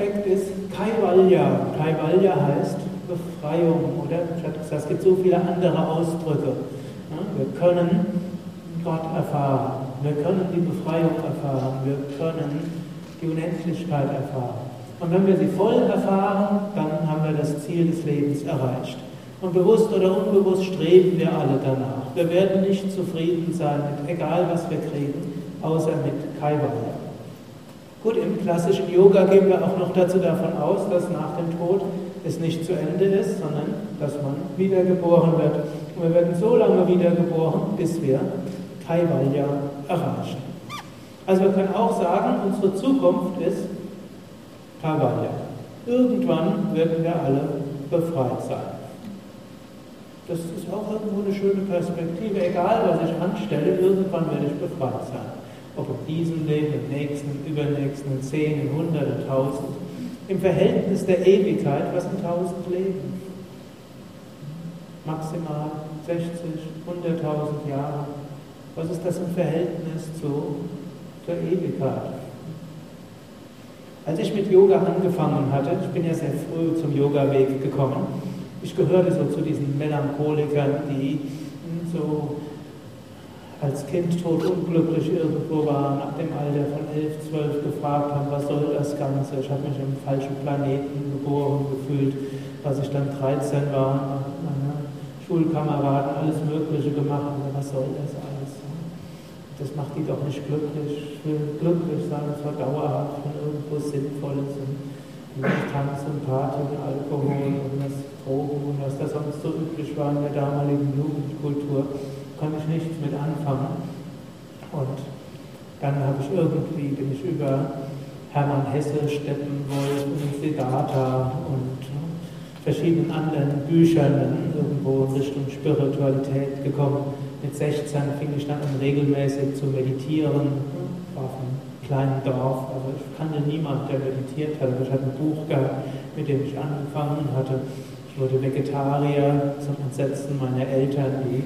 Aspekt ist Kaivalya. Kaivalya heißt Befreiung, oder? Ich hatte gesagt, es gibt so viele andere Ausdrücke. Wir können Gott erfahren, wir können die Befreiung erfahren, wir können die Unendlichkeit erfahren. Und wenn wir sie voll erfahren, dann haben wir das Ziel des Lebens erreicht. Und bewusst oder unbewusst streben wir alle danach. Wir werden nicht zufrieden sein mit egal was wir kriegen, außer mit Kaivalya. Gut, im klassischen Yoga gehen wir auch noch dazu davon aus, dass nach dem Tod es nicht zu Ende ist, sondern dass man wiedergeboren wird. Und wir werden so lange wiedergeboren, bis wir Kaivalya erreichen. Also wir können auch sagen, unsere Zukunft ist Kaivalya. Irgendwann werden wir alle befreit sein. Das ist auch irgendwo eine schöne Perspektive. Egal, was ich anstelle, irgendwann werde ich befreit sein. Ob in diesem Leben, im nächsten, im übernächsten, in zehn, in hundert, in tausend. Im Verhältnis der Ewigkeit, was in tausend Leben? Maximal 60, 100.000 Jahre. Was ist das im Verhältnis zu, zur Ewigkeit? Als ich mit Yoga angefangen hatte, ich bin ja sehr früh zum Yoga-Weg gekommen, ich gehörte so zu diesen Melancholikern, die so als Kind tot unglücklich irgendwo waren, ab dem Alter von 11, 12 gefragt haben, was soll das Ganze? Ich habe mich im falschen Planeten geboren gefühlt, als ich dann 13 war, meine Schulkameraden alles Mögliche gemacht haben, was soll das alles? Das macht die doch nicht glücklich. Ich will glücklich sein, es war dauerhaft und irgendwo Sinnvolles und Tanz und Party und Alkohol und das Drogen und was da sonst so üblich war in der damaligen Jugendkultur konnte ich nichts mit anfangen. Und dann habe ich irgendwie, bin ich über Hermann Hesse, Steppenwolf und Siddhartha und verschiedenen anderen Büchern irgendwo in Richtung Spiritualität gekommen. Mit 16 fing ich dann an, regelmäßig zu meditieren, auf einem kleinen Dorf, also ich kannte niemanden, der meditiert hatte. Ich hatte ein Buch gehabt, mit dem ich angefangen hatte. Ich wurde Vegetarier zum Entsetzen meiner Eltern, die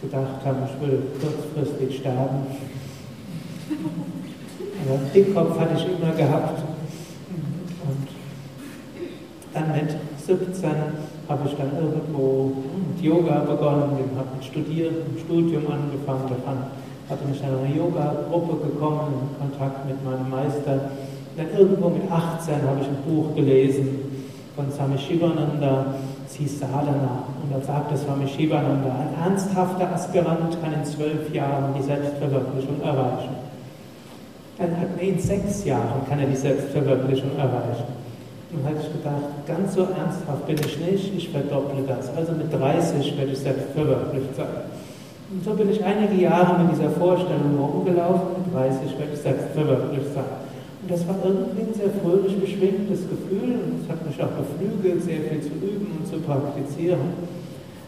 gedacht haben, ich will kurzfristig sterben. Aber Dickkopf hatte ich immer gehabt. Und dann mit 17 habe ich dann irgendwo mit Yoga begonnen, habe mit Studieren, mit Studium angefangen, davon hatte mich dann eine Yoga-Gruppe gekommen, in Kontakt mit meinem Meister. Dann irgendwo mit 18 habe ich ein Buch gelesen von Swami Shivananda, Sadhana. Und da sagt es Swami Shivananda, ein ernsthafter Aspirant kann in zwölf Jahren die Selbstverwirklichung erreichen. Dann hat man in sechs Jahren kann er die Selbstverwirklichung erreichen. Und hatte ich gedacht, ganz so ernsthaft bin ich nicht, ich verdopple das. Also mit 30 werde ich selbstverwirklicht sein. Und so bin ich einige Jahre mit dieser Vorstellung rumgelaufen, mit 30 werde ich selbstverwirklicht sein. Und das war irgendwie ein sehr fröhlich beschwingtes Gefühl und es hat mich auch beflügelt, sehr viel zu üben und zu praktizieren.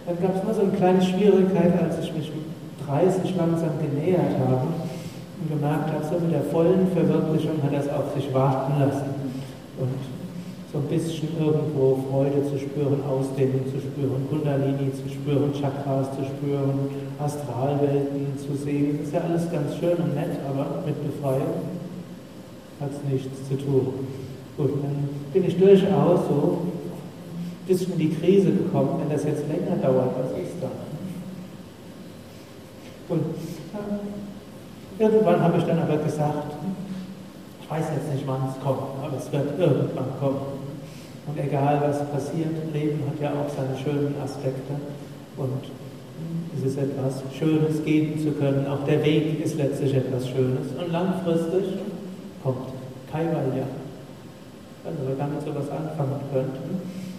Dann gab es nur so eine kleine Schwierigkeit, als ich mich mit 30 langsam genähert habe und gemerkt habe, so mit der vollen Verwirklichung hat es auf sich warten lassen. Und so ein bisschen irgendwo Freude zu spüren, Ausdehnung zu spüren, Kundalini zu spüren, Chakras zu spüren, Astralwelten zu sehen. Das ist ja alles ganz schön und nett, aber mit Befreiung hat es nichts zu tun. Gut, dann bin ich durchaus so ein bisschen in die Krise gekommen, wenn das jetzt länger dauert, was ist da? Und irgendwann habe ich dann aber gesagt, ich weiß jetzt nicht, wann es kommt, aber es wird irgendwann kommen. Und egal was passiert, Leben hat ja auch seine schönen Aspekte und es ist etwas Schönes geben zu können. Auch der Weg ist letztlich etwas Schönes. Und langfristig kommt Kaivalya. Also wir damit sowas anfangen könnten.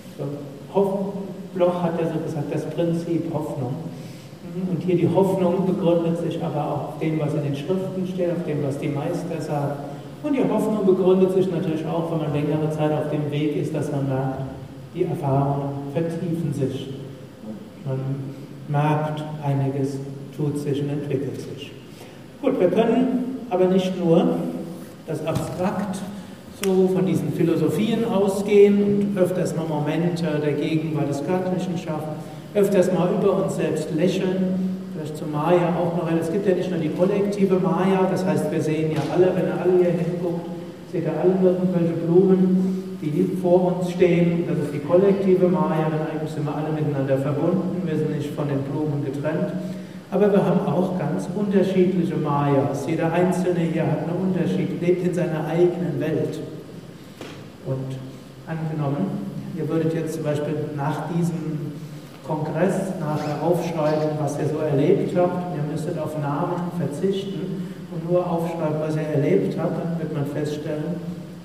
Bloch hat ja so gesagt, das Prinzip Hoffnung. Und hier die Hoffnung begründet sich aber auch auf dem, was in den Schriften steht, auf dem, was die Meister sagen. Und die Hoffnung begründet sich natürlich auch, wenn man längere Zeit auf dem Weg ist, dass man merkt, die Erfahrungen vertiefen sich. Man merkt, einiges tut sich und entwickelt sich. Gut, wir können aber nicht nur das abstrakt so von diesen Philosophien ausgehen und öfters mal Momente der Gegenwart des Göttlichen schaffen, öfters mal über uns selbst lächeln vielleicht zu Maya auch noch, es gibt ja nicht nur die kollektive Maya, das heißt, wir sehen ja alle, wenn ihr alle hier hinguckt, Seht ihr alle irgendwelche Blumen, die vor uns stehen? Das ist die kollektive Maya, denn eigentlich sind wir alle miteinander verbunden, wir sind nicht von den Blumen getrennt. Aber wir haben auch ganz unterschiedliche Mayas. Jeder Einzelne hier hat einen Unterschied, lebt in seiner eigenen Welt. Und angenommen, ihr würdet jetzt zum Beispiel nach diesem Kongress nachher aufschreiben, was ihr so erlebt habt. Ihr müsstet auf Namen verzichten und nur aufschreiben, was ihr erlebt habt. Dann wird man feststellen,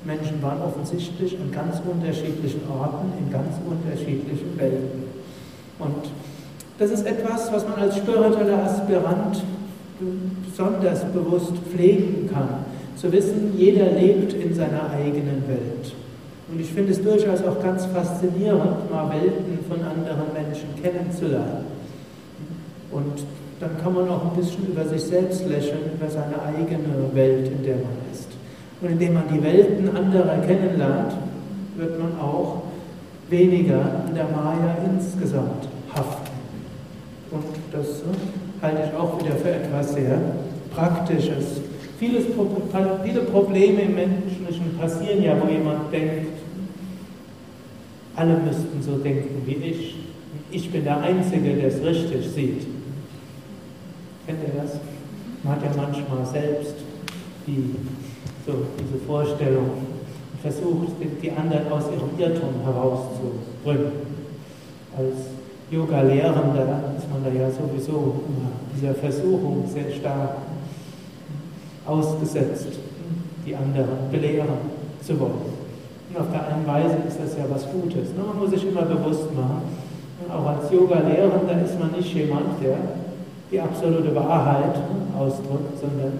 Menschen waren offensichtlich an ganz unterschiedlichen Orten, in ganz unterschiedlichen Welten. Und das ist etwas, was man als spiritueller Aspirant besonders bewusst pflegen kann. Zu wissen, jeder lebt in seiner eigenen Welt. Und ich finde es durchaus auch ganz faszinierend, mal Welten von anderen Menschen kennenzulernen. Und dann kann man auch ein bisschen über sich selbst lächeln, über seine eigene Welt, in der man ist. Und indem man die Welten anderer kennenlernt, wird man auch weniger an der Maya insgesamt. Und das äh, halte ich auch wieder für etwas sehr Praktisches. Vieles, viele Probleme im Menschlichen passieren ja, wo jemand denkt, alle müssten so denken wie ich. Ich bin der Einzige, der es richtig sieht. Kennt ihr das? Man hat ja manchmal selbst die, so, diese Vorstellung und versucht, die anderen aus ihrem Irrtum herauszubringen. Als Yoga-Lehrender ist man da ja sowieso dieser Versuchung sehr stark ausgesetzt, die anderen belehren zu wollen. Und auf der einen Weise ist das ja was Gutes. Ne? Man muss sich immer bewusst machen, auch als Yoga-Lehrender ist man nicht jemand, der die absolute Wahrheit ausdrückt, sondern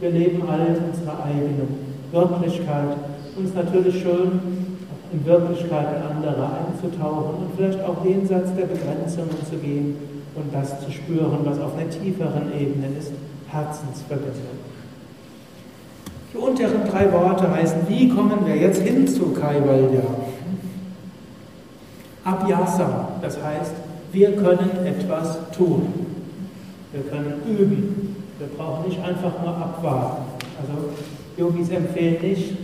wir leben alle in unserer eigenen Wirklichkeit. Uns natürlich schön in Wirklichkeiten anderer einzutauchen und vielleicht auch jenseits der Begrenzungen zu gehen und das zu spüren, was auf einer tieferen Ebene ist, Herzensverbindung. Die unteren drei Worte heißen, wie kommen wir jetzt hin zu Kaivalya? Abhyasa, das heißt, wir können etwas tun. Wir können üben. Wir brauchen nicht einfach nur abwarten. Also Yogis empfehlen nicht,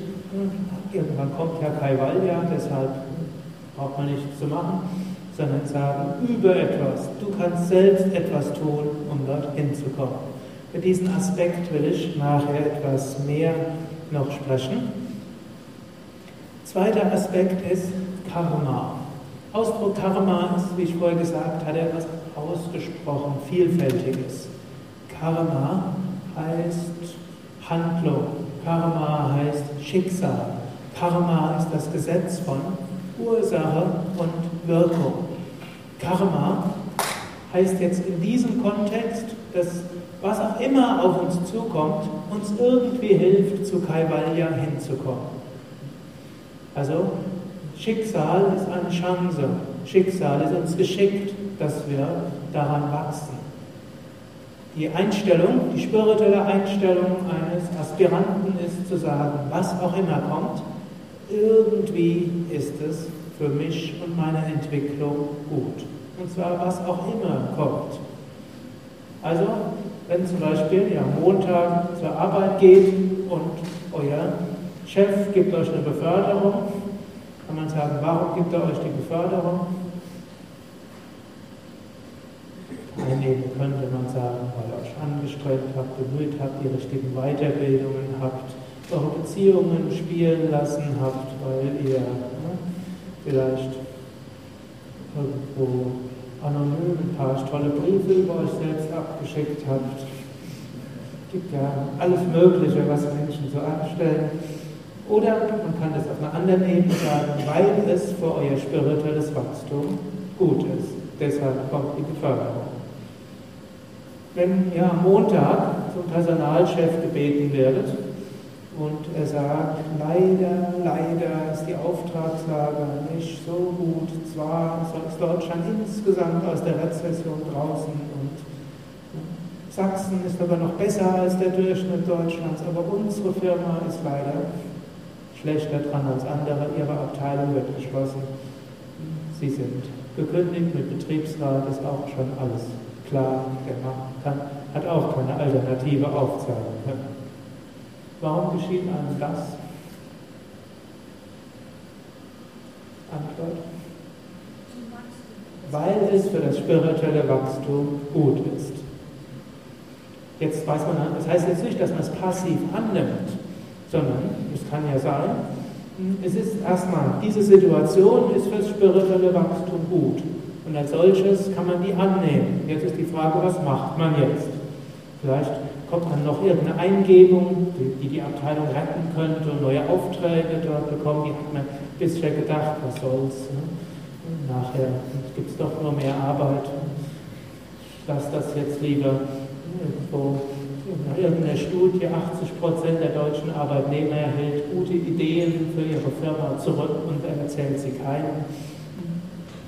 irgendwann kommt ja Kaivalya, deshalb braucht man nichts zu machen, sondern sagen, übe etwas. Du kannst selbst etwas tun, um dort hinzukommen. Für diesen Aspekt will ich nachher etwas mehr noch sprechen. Zweiter Aspekt ist Karma. Ausdruck Karma ist, wie ich vorher gesagt hatte, etwas ausgesprochen Vielfältiges. Karma heißt Handlung. Karma heißt Schicksal. Karma ist das Gesetz von Ursache und Wirkung. Karma heißt jetzt in diesem Kontext, dass was auch immer auf uns zukommt, uns irgendwie hilft, zu Kaivalya hinzukommen. Also Schicksal ist eine Chance. Schicksal ist uns geschickt, dass wir daran wachsen. Die Einstellung, die spirituelle Einstellung eines Aspiranten ist zu sagen, was auch immer kommt, irgendwie ist es für mich und meine Entwicklung gut. Und zwar was auch immer kommt. Also wenn zum Beispiel ihr am Montag zur Arbeit geht und euer Chef gibt euch eine Beförderung, kann man sagen, warum gibt er euch die Beförderung? Einnehmen könnte man sagen, weil ihr euch angestrengt habt, bemüht habt, die richtigen Weiterbildungen habt, eure Beziehungen spielen lassen habt, weil ihr ne, vielleicht irgendwo anonym ein paar tolle Briefe über euch selbst abgeschickt habt. Es gibt ja alles Mögliche, was Menschen so anstellen. Oder man kann das auf einer anderen Ebene sagen, weil es für euer spirituelles Wachstum gut ist. Deshalb kommt die Beförderung. Wenn ihr am Montag zum Personalchef gebeten werdet, und er sagt, leider, leider ist die Auftragslage nicht so gut. Zwar ist Deutschland insgesamt aus der Rezession draußen und Sachsen ist aber noch besser als der Durchschnitt Deutschlands, aber unsere Firma ist leider schlechter dran als andere. Ihre Abteilung wird geschlossen. Sie sind gekündigt mit Betriebsrat, ist auch schon alles klar. Kann, hat auch keine Alternative aufzeigen können. Warum geschieht einem das? Antwort. Weil es für das spirituelle Wachstum gut ist. Jetzt weiß man, das heißt jetzt nicht, dass man es passiv annimmt, sondern es kann ja sein, es ist erstmal, diese Situation ist für das spirituelle Wachstum gut. Und als solches kann man die annehmen. Jetzt ist die Frage, was macht man jetzt? Vielleicht kommt dann noch irgendeine Eingebung, die die, Abteilung retten könnte neue Aufträge dort bekommen. Die hat man bisher gedacht, was soll's. Ne? Nachher gibt es doch nur mehr Arbeit. Lass das jetzt lieber irgendwo nach irgendeiner Studie, 80 Prozent der deutschen Arbeitnehmer erhält gute Ideen für ihre Firma zurück und erzählt sie keinem.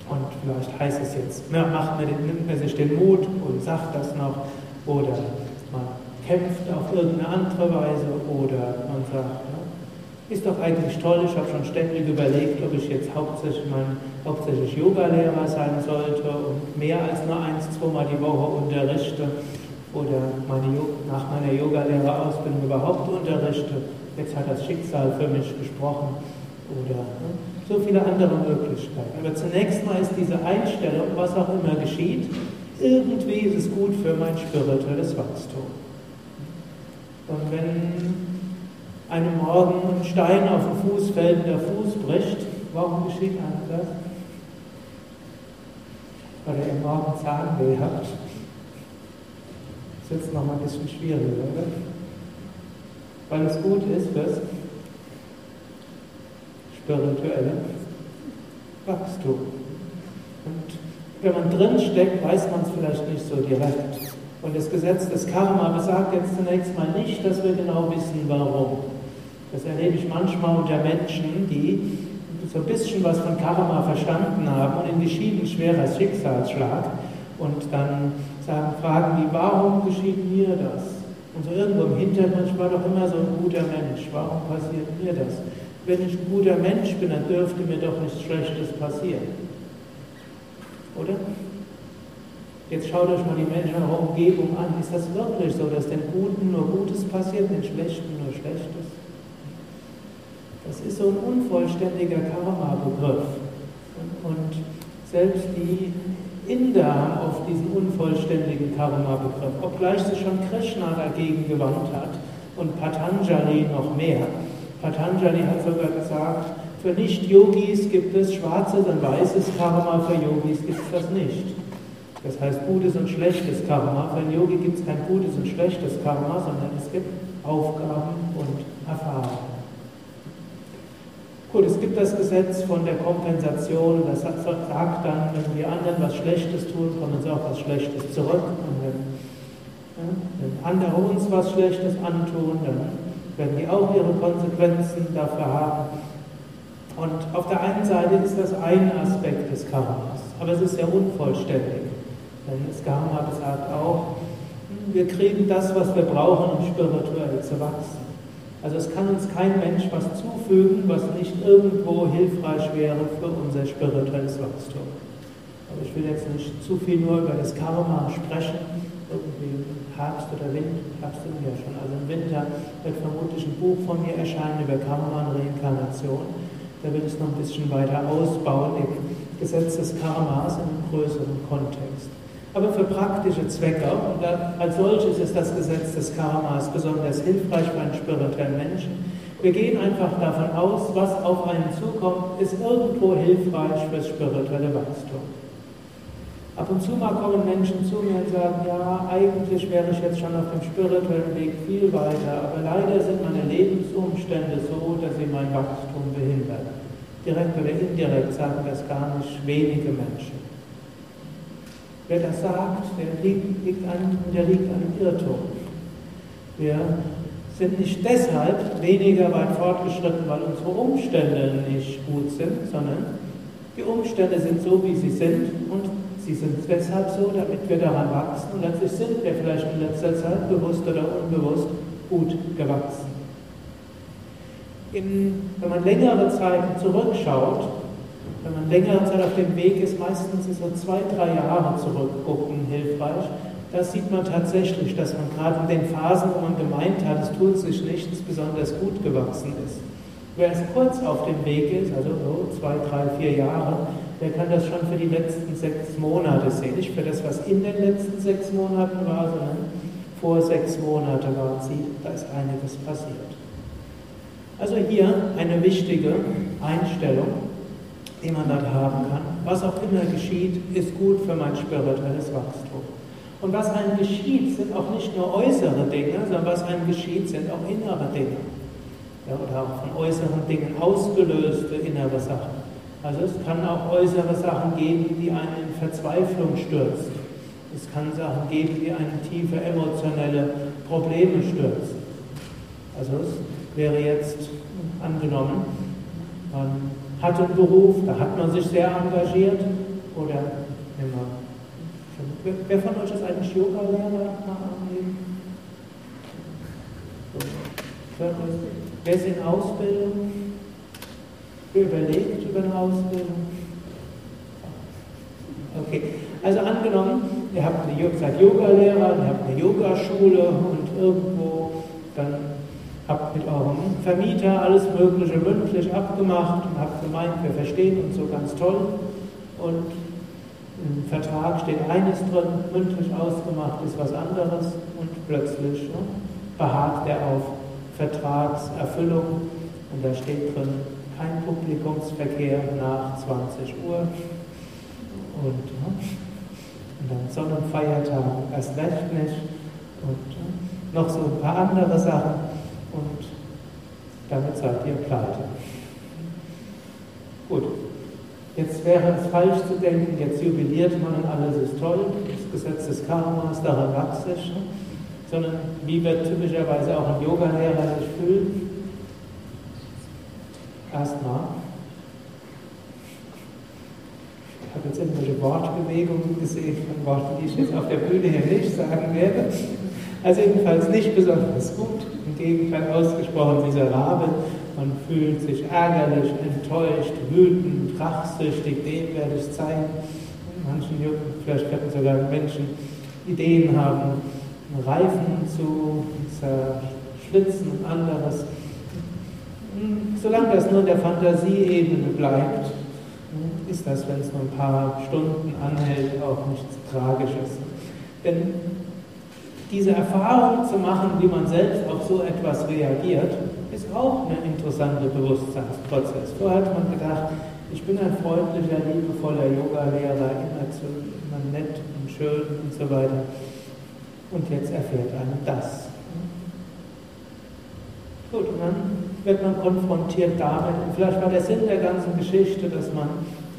Und vielleicht heißt es jetzt, na, macht man, nimmt man sich den Mut und sagt das noch, oder man kämpft auf irgendeine andere Weise, oder man sagt, ja, ist doch eigentlich toll, ich habe schon ständig überlegt, ob ich jetzt hauptsächlich, mein, hauptsächlich Yogalehrer sein sollte und mehr als nur eins, zweimal die Woche unterrichte oder meine, nach meiner Yogalehrerausbildung überhaupt unterrichte. Jetzt hat das Schicksal für mich gesprochen oder ne, so viele andere Möglichkeiten. Aber zunächst mal ist diese Einstellung, was auch immer geschieht, irgendwie ist es gut für mein spirituelles Wachstum. Und wenn einem Morgen ein Stein auf den Fuß fällt und der Fuß bricht, warum geschieht einem das? Weil ihr morgen Zahnweh habt ist jetzt nochmal ein bisschen schwieriger, oder? Weil es gut ist fürs spirituelle Wachstum. Und wenn man drin steckt, weiß man es vielleicht nicht so direkt. Und das Gesetz des Karma besagt jetzt zunächst mal nicht, dass wir genau wissen, warum. Das erlebe ich manchmal unter Menschen, die so ein bisschen was von Karma verstanden haben und in die Schienen schwerer Schicksalsschlag und dann sagen, fragen die, warum geschieht mir das? Und so irgendwo im Hintergrund, ich war doch immer so ein guter Mensch, warum passiert mir das? Wenn ich ein guter Mensch bin, dann dürfte mir doch nichts Schlechtes passieren. Oder? Jetzt schaut euch mal die Menschen in eurer Umgebung an. Ist das wirklich so, dass den Guten nur Gutes passiert, den Schlechten nur Schlechtes? Das ist so ein unvollständiger Karma-Begriff. Und selbst die Inder haben oft diesen unvollständigen Karma-Begriff, obgleich sich schon Krishna dagegen gewandt hat und Patanjali noch mehr. Patanjali hat sogar gesagt, für Nicht-Yogis gibt es schwarzes und weißes Karma, für Yogis gibt es das nicht. Das heißt gutes und schlechtes Karma. Für einen Yogi gibt es kein gutes und schlechtes Karma, sondern es gibt Aufgaben und Erfahrungen. Gut, es gibt das Gesetz von der Kompensation, das sagt dann, wenn die anderen was Schlechtes tun, kommen uns auch was Schlechtes zurück. Und wenn, ja, wenn andere uns was Schlechtes antun, dann werden die auch ihre Konsequenzen dafür haben. Und auf der einen Seite ist das ein Aspekt des Karmas, aber es ist sehr unvollständig. Karma besagt auch, wir kriegen das, was wir brauchen, um spirituell zu wachsen. Also es kann uns kein Mensch was zufügen, was nicht irgendwo hilfreich wäre für unser spirituelles Wachstum. Aber ich will jetzt nicht zu viel nur über das Karma sprechen, irgendwie Herbst oder Wind, Herbst sind wir schon, also im Winter wird vermutlich ein Buch von mir erscheinen über Karma und Reinkarnation. Da will ich es noch ein bisschen weiter ausbauen, im Gesetz des Karmas in einem größeren Kontext aber für praktische Zwecke. Und als solches ist das Gesetz des Karmas besonders hilfreich für einen spirituellen Menschen. Wir gehen einfach davon aus, was auf einen zukommt, ist irgendwo hilfreich fürs spirituelle Wachstum. Ab und zu mal kommen Menschen zu mir und sagen, ja, eigentlich wäre ich jetzt schon auf dem spirituellen Weg viel weiter, aber leider sind meine Lebensumstände so, dass sie mein Wachstum behindern. Direkt oder indirekt sagen das gar nicht wenige Menschen. Wer das sagt, der liegt, liegt an, der liegt an einem Irrtum. Wir sind nicht deshalb weniger weit fortgeschritten, weil unsere Umstände nicht gut sind, sondern die Umstände sind so, wie sie sind und sie sind deshalb so, damit wir daran wachsen und letztlich sind wir vielleicht in letzter Zeit bewusst oder unbewusst gut gewachsen. In, wenn man längere Zeiten zurückschaut, wenn man längere Zeit auf dem Weg ist, meistens ist so zwei, drei Jahre zurückgucken hilfreich. Da sieht man tatsächlich, dass man gerade in den Phasen, wo man gemeint hat, es tut sich nichts, besonders gut gewachsen ist. Wer erst kurz auf dem Weg ist, also so zwei, drei, vier Jahre, der kann das schon für die letzten sechs Monate sehen. Nicht für das, was in den letzten sechs Monaten war, sondern vor sechs Monate war sie, da ist einiges passiert. Also hier eine wichtige Einstellung, die man dort haben kann. Was auch immer geschieht, ist gut für mein spirituelles Wachstum. Und was einem geschieht, sind auch nicht nur äußere Dinge, sondern was einem geschieht, sind auch innere Dinge. Ja, oder auch von äußeren Dingen ausgelöste innere Sachen. Also es kann auch äußere Sachen geben, die einen in Verzweiflung stürzen. Es kann Sachen geben, die einen tiefe emotionelle Probleme stürzen. Also es wäre jetzt angenommen, man hat einen Beruf, da hat man sich sehr engagiert oder immer. Wer von euch ist eigentlich Yoga-Lehrer? Wer ist in Ausbildung? Wer überlegt über eine Ausbildung? Okay, also angenommen, ihr habt eine, seid Yoga-Lehrer, ihr habt eine Yogaschule und irgendwo dann habt mit eurem Vermieter alles Mögliche mündlich abgemacht und habt gemeint, wir verstehen uns so ganz toll. Und im Vertrag steht eines drin, mündlich ausgemacht ist was anderes. Und plötzlich ne, beharrt er auf Vertragserfüllung. Und da steht drin, kein Publikumsverkehr nach 20 Uhr. Und, ne, und dann Sonnenfeiertag erst recht nicht. Und ne, noch so ein paar andere Sachen und damit seid ihr pleite. Gut, jetzt wäre es falsch zu denken, jetzt jubiliert man und alles ist toll, das Gesetz des Karmas, daran wachse ich, sondern wie wird typischerweise auch ein Yoga-Lehrer sich fühlen? Erstmal, ich habe jetzt irgendwelche Wortbewegungen gesehen von Worten, die ich jetzt auf der Bühne hier nicht sagen werde. Also jedenfalls nicht besonders gut Gegenteil ausgesprochen miserabel. Man fühlt sich ärgerlich, enttäuscht, wütend, rachsüchtig, dem werde ich zeigen. Manchen, vielleicht könnten sogar Menschen Ideen haben, Reifen zu zerschlitzen und anderes. Solange das nur in der Fantasieebene bleibt, ist das, wenn es nur ein paar Stunden anhält, auch nichts Tragisches. Denn diese Erfahrung zu machen, wie man selbst auf so etwas reagiert, ist auch ein interessanter Bewusstseinsprozess. Vorher hat man gedacht, ich bin ein freundlicher, liebevoller Yoga-Lehrer, immer, immer nett und schön und so weiter. Und jetzt erfährt einem das. Gut, und dann wird man konfrontiert damit. Und vielleicht war der Sinn der ganzen Geschichte, dass man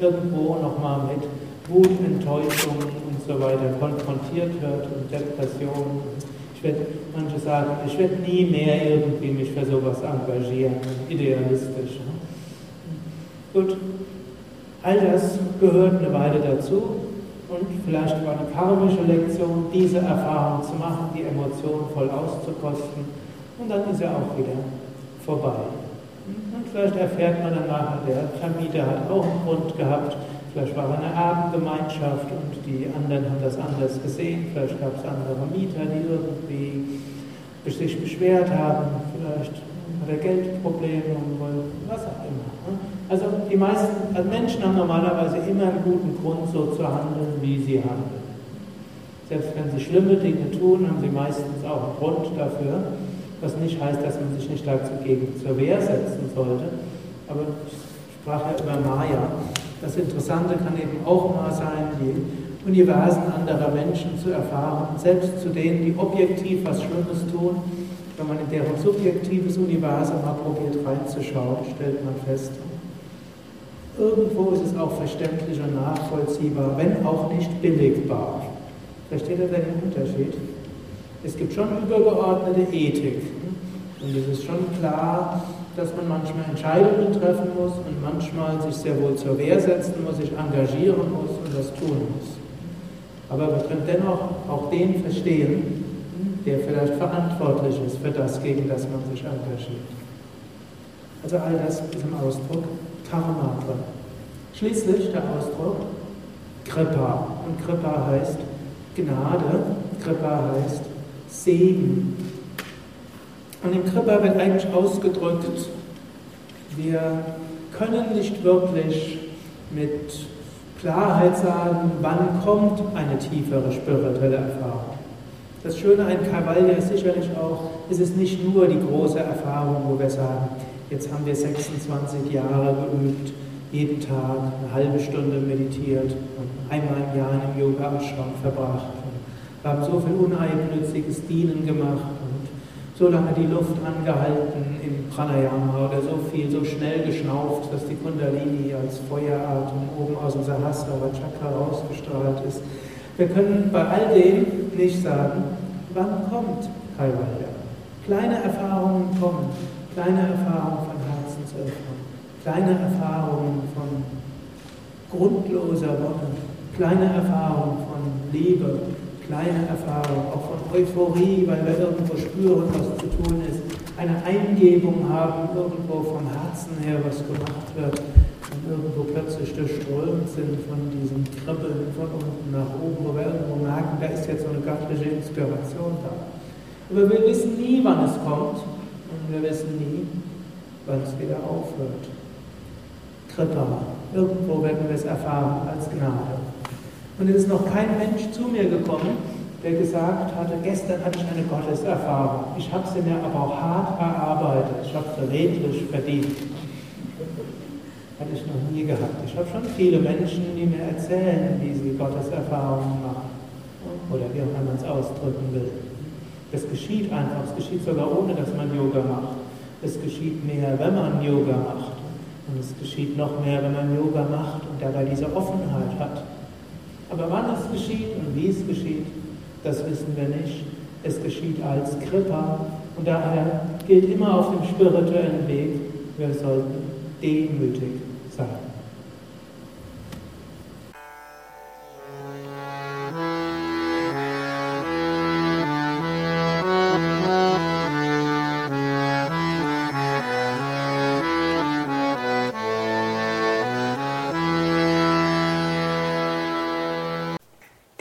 irgendwo nochmal mit Wut, Enttäuschung und so weiter konfrontiert wird und Depressionen. Ich werde, manche sagen, ich werde nie mehr irgendwie mich für sowas engagieren, idealistisch. Ne? Gut, all das gehört eine Weile dazu und vielleicht war eine karmische Lektion, diese Erfahrung zu machen, die Emotionen voll auszukosten und dann ist er auch wieder vorbei. Und vielleicht erfährt man dann nachher, der Vermieter hat auch einen Grund gehabt, Vielleicht war eine Abendgemeinschaft und die anderen haben das anders gesehen. Vielleicht gab es andere Mieter, die irgendwie sich beschwert haben. Vielleicht hat er Geldprobleme und was auch immer. Ne? Also die meisten also Menschen haben normalerweise immer einen guten Grund, so zu handeln, wie sie handeln. Selbst wenn sie schlimme Dinge tun, haben sie meistens auch einen Grund dafür. Was nicht heißt, dass man sich nicht dagegen zur Wehr setzen sollte. Aber ich sprach ja über Maya. Das Interessante kann eben auch mal sein, die Universen anderer Menschen zu erfahren, selbst zu denen, die objektiv was Schlimmes tun. Wenn man in deren subjektives Universum mal probiert reinzuschauen, stellt man fest, irgendwo ist es auch verständlich und nachvollziehbar, wenn auch nicht billigbar. Versteht ihr den Unterschied? Es gibt schon übergeordnete Ethik. Und es ist schon klar, dass man manchmal Entscheidungen treffen muss und manchmal sich sehr wohl zur Wehr setzen muss, sich engagieren muss und das tun muss. Aber wir können dennoch auch den verstehen, der vielleicht verantwortlich ist für das, gegen das man sich engagiert. Also all das ist im Ausdruck Karma drin. Schließlich der Ausdruck Kripa. Und Kripa heißt Gnade, Kripa heißt Segen. Und im Kripa wird eigentlich ausgedrückt, Wir können nicht wirklich mit Klarheit sagen, wann kommt eine tiefere spirituelle Erfahrung. Das Schöne an Kaivalya ist sicherlich auch, es ist nicht nur die große Erfahrung, wo wir sagen, jetzt haben wir 26 Jahre geübt, jeden Tag eine halbe Stunde meditiert und einmal im Jahr in Yoga-Ashram verbracht. Wir haben so viel uneigennütziges Dienen gemacht und so lange die Luft angehalten im Pranayama oder so viel, so schnell geschnauft, dass die Kundalini als Feueratem oben aus dem Sahasrara Chakra rausgestrahlt ist. Wir können bei all dem nicht sagen, wann kommt Kaivalya. Kleine Erfahrungen kommen, kleine Erfahrungen von Herzensöffnung, kleine Erfahrungen von grundloser Wonne, kleine Erfahrungen von Liebe, kleine Erfahrung, auch von Euphorie, weil wir irgendwo spüren, was zu tun ist, eine Eingebung haben, irgendwo vom Herzen her was gemacht wird und irgendwo plötzlich durchströmt sind von diesem Kribbeln von unten nach oben, wo wir irgendwo merken, da ist jetzt so eine göttliche Inspiration da. Aber wir wissen nie, wann es kommt und wir wissen nie, wann es wieder aufhört. Kripa, irgendwo werden wir es erfahren als Gnade. Und es ist noch kein Mensch zu mir gekommen, der gesagt hatte, gestern hatte ich eine Gotteserfahrung. Ich habe sie mir aber auch hart erarbeitet. Ich habe sie redlich verdient. Hatte ich noch nie gehabt. Ich habe schon viele Menschen, die mir erzählen, wie sie Gotteserfahrungen machen. Oder wie auch immer man es ausdrücken will. Es geschieht einfach. Es geschieht sogar ohne, dass man Yoga macht. Es geschieht mehr, wenn man Yoga macht. Und es geschieht noch mehr, wenn man Yoga macht und dabei diese Offenheit hat. Aber wann es geschieht und wie es geschieht, das wissen wir nicht. Es geschieht als Kripa und daher gilt immer auf dem spirituellen Weg, wir sollten demütig